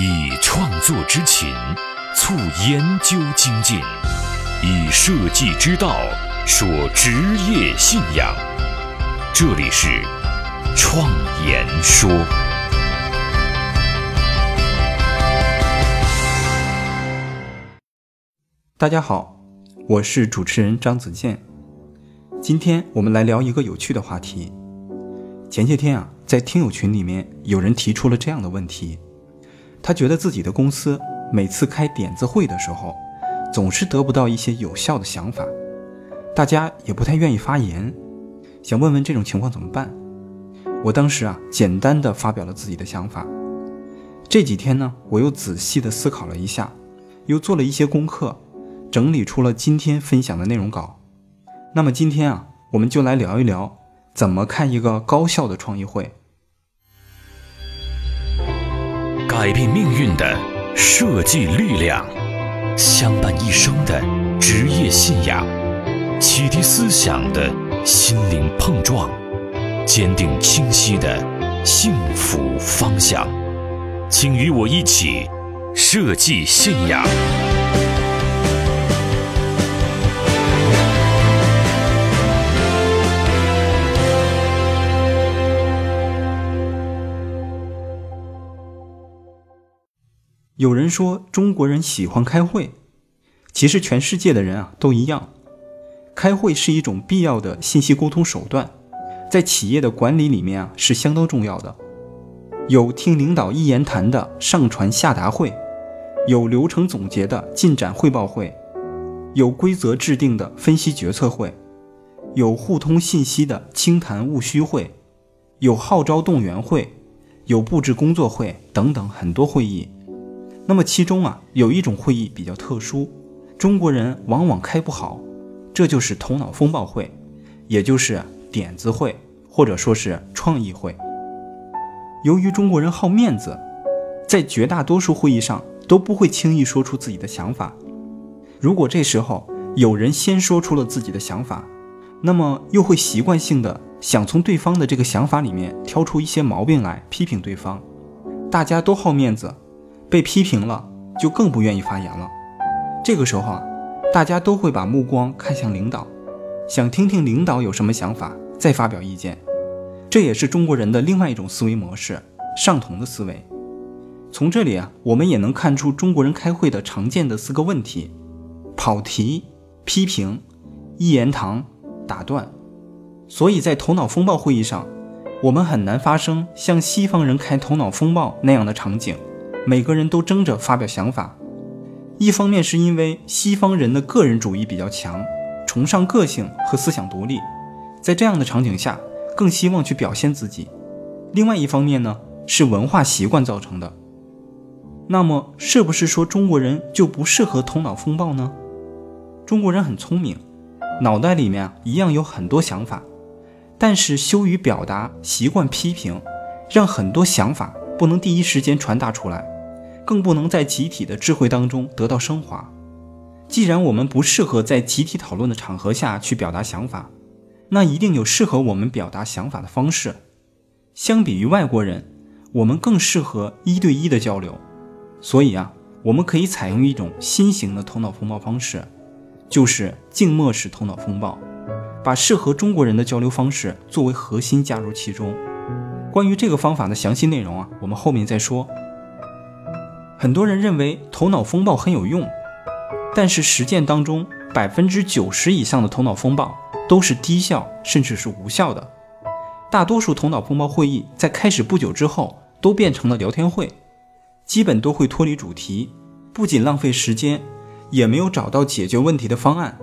以创作之情促研究精进，以设计之道说职业信仰。这里是创言说。大家好，我是主持人张子健。今天我们来聊一个有趣的话题。前些天啊，在听友群里面有人提出了这样的问题，他觉得自己的公司每次开点子会的时候，总是得不到一些有效的想法，大家也不太愿意发言，想问问这种情况怎么办？我当时啊，简单的发表了自己的想法。这几天呢，我又仔细的思考了一下，又做了一些功课，整理出了今天分享的内容稿。那么今天啊，我们就来聊一聊怎么看一个高效的创意会。改变命运的设计力量，相伴一生的职业信仰，启迪思想的心灵碰撞，坚定清晰的幸福方向。请与我一起设计信仰。有人说中国人喜欢开会，其实全世界的人啊都一样。开会是一种必要的信息沟通手段，在企业的管理里面啊是相当重要的。有听领导一言谈的上传下达会，有流程总结的进展汇报会，有规则制定的分析决策会，有互通信息的清谈务虚会，有号召动员会，有布置工作会等等很多会议。那么其中啊，有一种会议比较特殊，中国人往往开不好，这就是头脑风暴会，也就是点子会，或者说是创意会。由于中国人好面子，在绝大多数会议上都不会轻易说出自己的想法。如果这时候有人先说出了自己的想法，那么又会习惯性的想从对方的这个想法里面挑出一些毛病来批评对方。大家都好面子。被批评了，就更不愿意发言了。这个时候啊，大家都会把目光看向领导，想听听领导有什么想法，再发表意见。这也是中国人的另外一种思维模式——上同的思维。从这里啊，我们也能看出中国人开会的常见的四个问题：跑题、批评、一言堂、打断。所以在头脑风暴会议上，我们很难发生像西方人开头脑风暴那样的场景。每个人都争着发表想法，一方面是因为西方人的个人主义比较强，崇尚个性和思想独立，在这样的场景下更希望去表现自己；另外一方面呢，是文化习惯造成的。那么，是不是说中国人就不适合头脑风暴呢？中国人很聪明，脑袋里面一样有很多想法，但是羞于表达，习惯批评，让很多想法不能第一时间传达出来。更不能在集体的智慧当中得到升华。既然我们不适合在集体讨论的场合下去表达想法，那一定有适合我们表达想法的方式。相比于外国人，我们更适合一对一的交流。所以啊，我们可以采用一种新型的头脑风暴方式，就是静默式头脑风暴，把适合中国人的交流方式作为核心加入其中。关于这个方法的详细内容啊，我们后面再说。很多人认为头脑风暴很有用，但是实践当中，百分之九十以上的头脑风暴都是低效甚至是无效的。大多数头脑风暴会议在开始不久之后都变成了聊天会，基本都会脱离主题，不仅浪费时间，也没有找到解决问题的方案。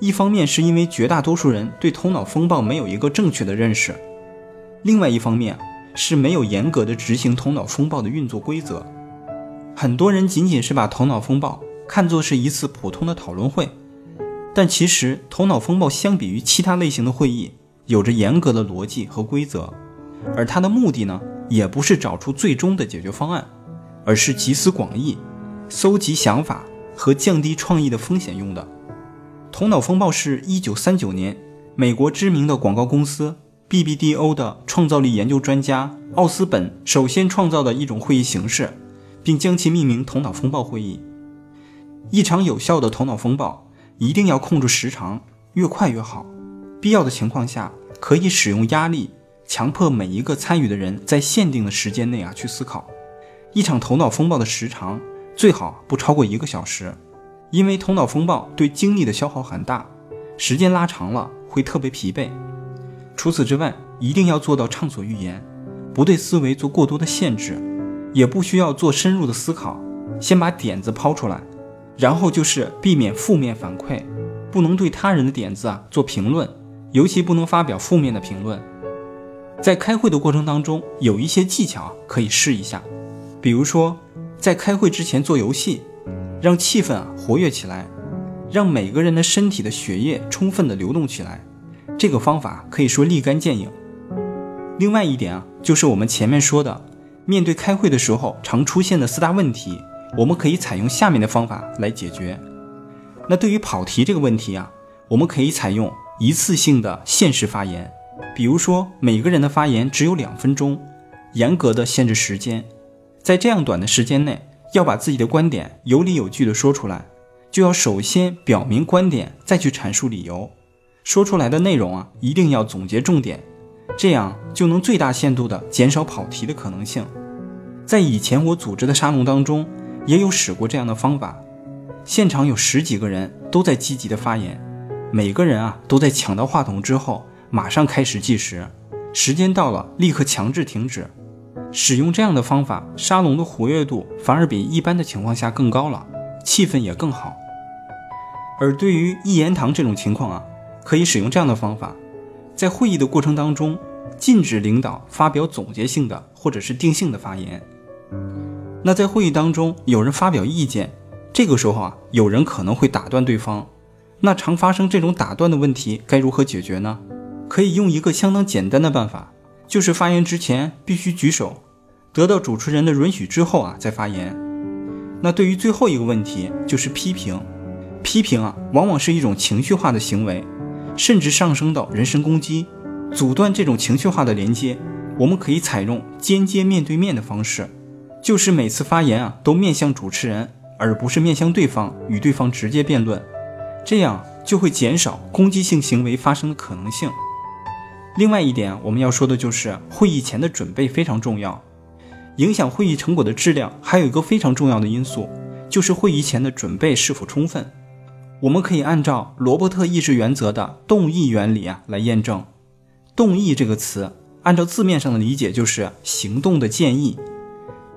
一方面是因为绝大多数人对头脑风暴没有一个正确的认识，另外一方面是没有严格的执行头脑风暴的运作规则。很多人仅仅是把头脑风暴看作是一次普通的讨论会，但其实头脑风暴相比于其他类型的会议，有着严格的逻辑和规则，而它的目的呢，也不是找出最终的解决方案，而是集思广益，搜集想法和降低创意的风险用的。头脑风暴是一九三九年美国知名的广告公司 BBDO 的创造力研究专家奥斯本首先创造的一种会议形式。并将其命名“头脑风暴会议”。一场有效的头脑风暴一定要控制时长，越快越好。必要的情况下，可以使用压力，强迫每一个参与的人在限定的时间内啊去思考。一场头脑风暴的时长最好不超过一个小时，因为头脑风暴对精力的消耗很大，时间拉长了会特别疲惫。除此之外，一定要做到畅所欲言，不对思维做过多的限制，也不需要做深入的思考，先把点子抛出来，然后就是避免负面反馈，不能对他人的点子啊做评论，尤其不能发表负面的评论。在开会的过程当中，有一些技巧可以试一下。比如说，在开会之前做游戏，让气氛啊活跃起来，让每个人的身体的血液充分的流动起来，这个方法可以说立竿见影。另外一点啊，就是我们前面说的，面对开会的时候常出现的四大问题，我们可以采用下面的方法来解决。那对于跑题这个问题啊，我们可以采用一次性的限时发言，比如说每个人的发言只有两分钟，严格的限制时间。在这样短的时间内，要把自己的观点有理有据地说出来，就要首先表明观点，再去阐述理由。说出来的内容啊，一定要总结重点，这样就能最大限度地减少跑题的可能性。在以前我组织的沙龙当中，也有使过这样的方法。现场有十几个人都在积极的发言，每个人啊都在抢到话筒之后，马上开始计时，时间到了立刻强制停止。使用这样的方法，沙龙的活跃度反而比一般的情况下更高了，气氛也更好。而对于一言堂这种情况啊，可以使用这样的方法，在会议的过程当中，禁止领导发表总结性的或者是定性的发言。那在会议当中有人发表意见，这个时候啊，有人可能会打断对方，那常发生这种打断的问题，该如何解决呢？可以用一个相当简单的办法，就是发言之前必须举手。得到主持人的允许之后啊，再发言。那对于最后一个问题，就是批评。批评啊，往往是一种情绪化的行为，甚至上升到人身攻击。阻断这种情绪化的连接，我们可以采用间接面对面的方式，就是每次发言啊，都面向主持人，而不是面向对方，与对方直接辩论。这样就会减少攻击性行为发生的可能性。另外一点，我们要说的就是会议前的准备非常重要。影响会议成果的质量，还有一个非常重要的因素，就是会议前的准备是否充分。我们可以按照罗伯特意志原则的动议原理啊来验证。动议这个词，按照字面上的理解就是行动的建议。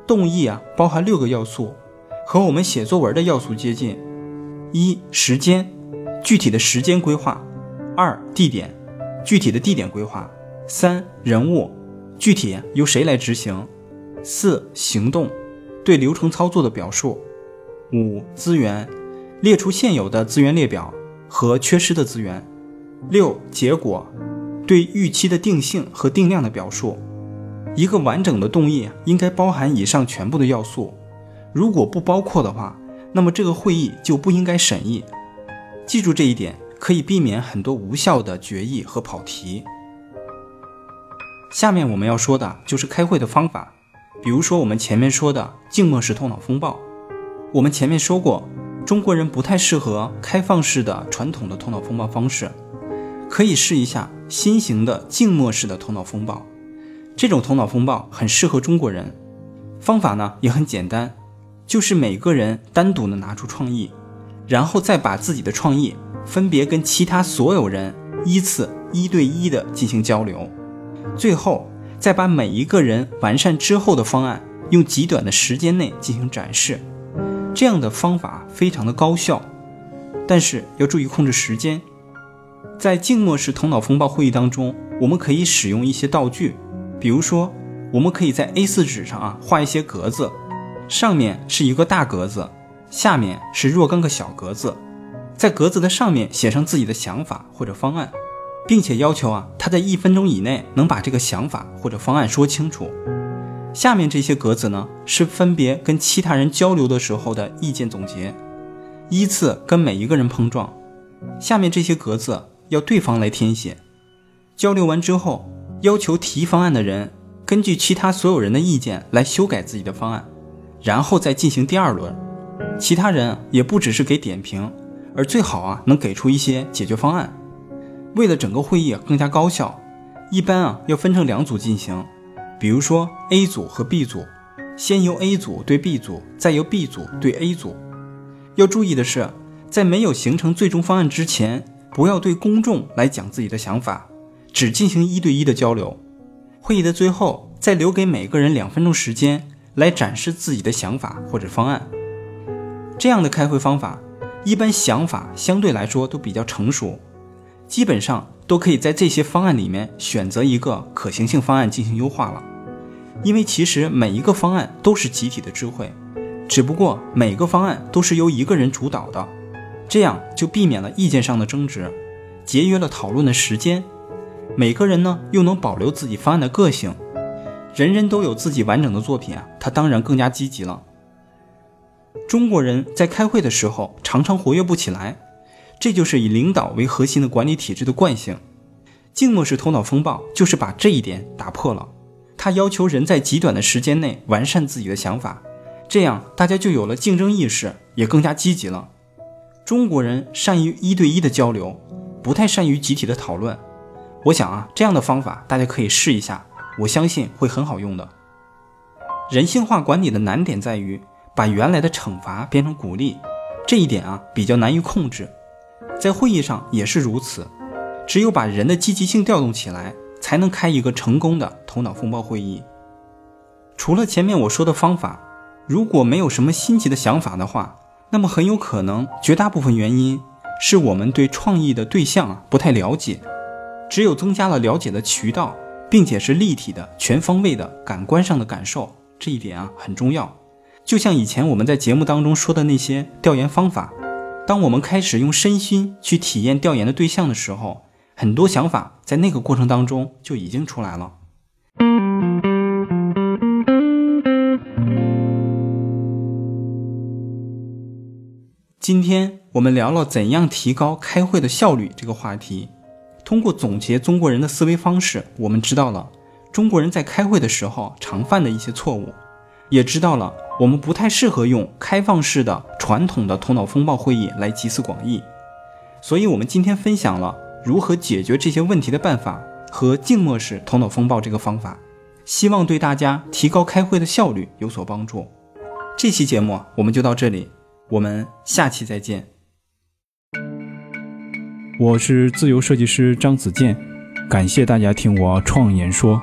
动议啊包含六个要素，和我们写作文的要素接近：一、时间，具体的时间规划；二、地点，具体的地点规划；三、人物，具体由谁来执行。四行动，对流程操作的表述；五资源，列出现有的资源列表和缺失的资源；六结果，对预期的定性和定量的表述。一个完整的动议应该包含以上全部的要素，如果不包括的话，那么这个会议就不应该审议。记住这一点，可以避免很多无效的决议和跑题。下面我们要说的就是开会的方法。比如说，我们前面说的静默式头脑风暴，我们前面说过，中国人不太适合开放式的传统的头脑风暴方式，可以试一下新型的静默式的头脑风暴。这种头脑风暴很适合中国人，方法呢也很简单，就是每个人单独的拿出创意，然后再把自己的创意分别跟其他所有人依次一对一的进行交流，最后。再把每一个人完善之后的方案用极短的时间内进行展示，这样的方法非常的高效，但是要注意控制时间。在静默式头脑风暴会议当中，我们可以使用一些道具，比如说，我们可以在 A4 纸上啊画一些格子，上面是一个大格子，下面是若干个小格子，在格子的上面写上自己的想法或者方案。并且要求啊，他在一分钟以内能把这个想法或者方案说清楚。下面这些格子呢，是分别跟其他人交流的时候的意见总结，依次跟每一个人碰撞。下面这些格子要对方来填写。交流完之后，要求提方案的人根据其他所有人的意见来修改自己的方案，然后再进行第二轮。其他人也不只是给点评，而最好啊能给出一些解决方案。为了整个会议更加高效，一般啊要分成两组进行，比如说 A 组和 B 组，先由 A 组对 B 组，再由 B 组对 A 组。要注意的是，在没有形成最终方案之前，不要对公众来讲自己的想法，只进行一对一的交流。会议的最后，再留给每个人两分钟时间来展示自己的想法或者方案。这样的开会方法，一般想法相对来说都比较成熟，基本上都可以在这些方案里面选择一个可行性方案进行优化了。因为其实每一个方案都是集体的智慧，只不过每个方案都是由一个人主导的，这样就避免了意见上的争执，节约了讨论的时间。每个人呢又能保留自己方案的个性，人人都有自己完整的作品啊，他当然更加积极了。中国人在开会的时候常常活跃不起来，这就是以领导为核心的管理体制的惯性。静默式头脑风暴就是把这一点打破了。他要求人在极短的时间内完善自己的想法，这样大家就有了竞争意识，也更加积极了。中国人善于一对一的交流，不太善于集体的讨论。我想啊，这样的方法大家可以试一下，我相信会很好用的。人性化管理的难点在于。把原来的惩罚变成鼓励，这一点啊比较难于控制，在会议上也是如此。只有把人的积极性调动起来，才能开一个成功的头脑风暴会议。除了前面我说的方法，如果没有什么新奇的想法的话，那么很有可能绝大部分原因是我们对创意的对象啊不太了解。只有增加了了解的渠道，并且是立体的、全方位的感官上的感受，这一点啊很重要。就像以前我们在节目当中说的那些调研方法，当我们开始用身心去体验调研的对象的时候，很多想法在那个过程当中就已经出来了。今天我们聊了怎样提高开会的效率这个话题，通过总结中国人的思维方式，我们知道了中国人在开会的时候常犯的一些错误。也知道了，我们不太适合用开放式的传统的头脑风暴会议来集思广益，所以我们今天分享了如何解决这些问题的办法和静默式头脑风暴这个方法，希望对大家提高开会的效率有所帮助。这期节目我们就到这里，我们下期再见。我是自由设计师张子健，感谢大家听我创言说。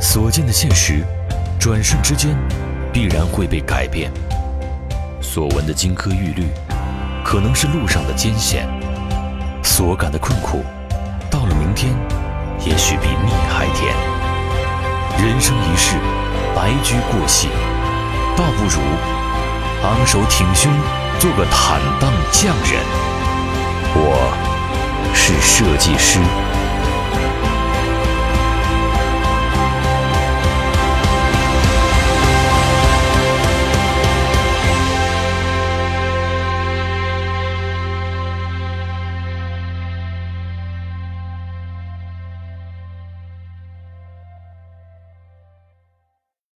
所见的现实，转瞬之间必然会被改变；所闻的金科玉律，可能是路上的艰险；所感的困苦，到了明天，也许比蜜还甜。人生一世，白驹过隙，倒不如昂首挺胸，做个坦荡匠人。我是设计师。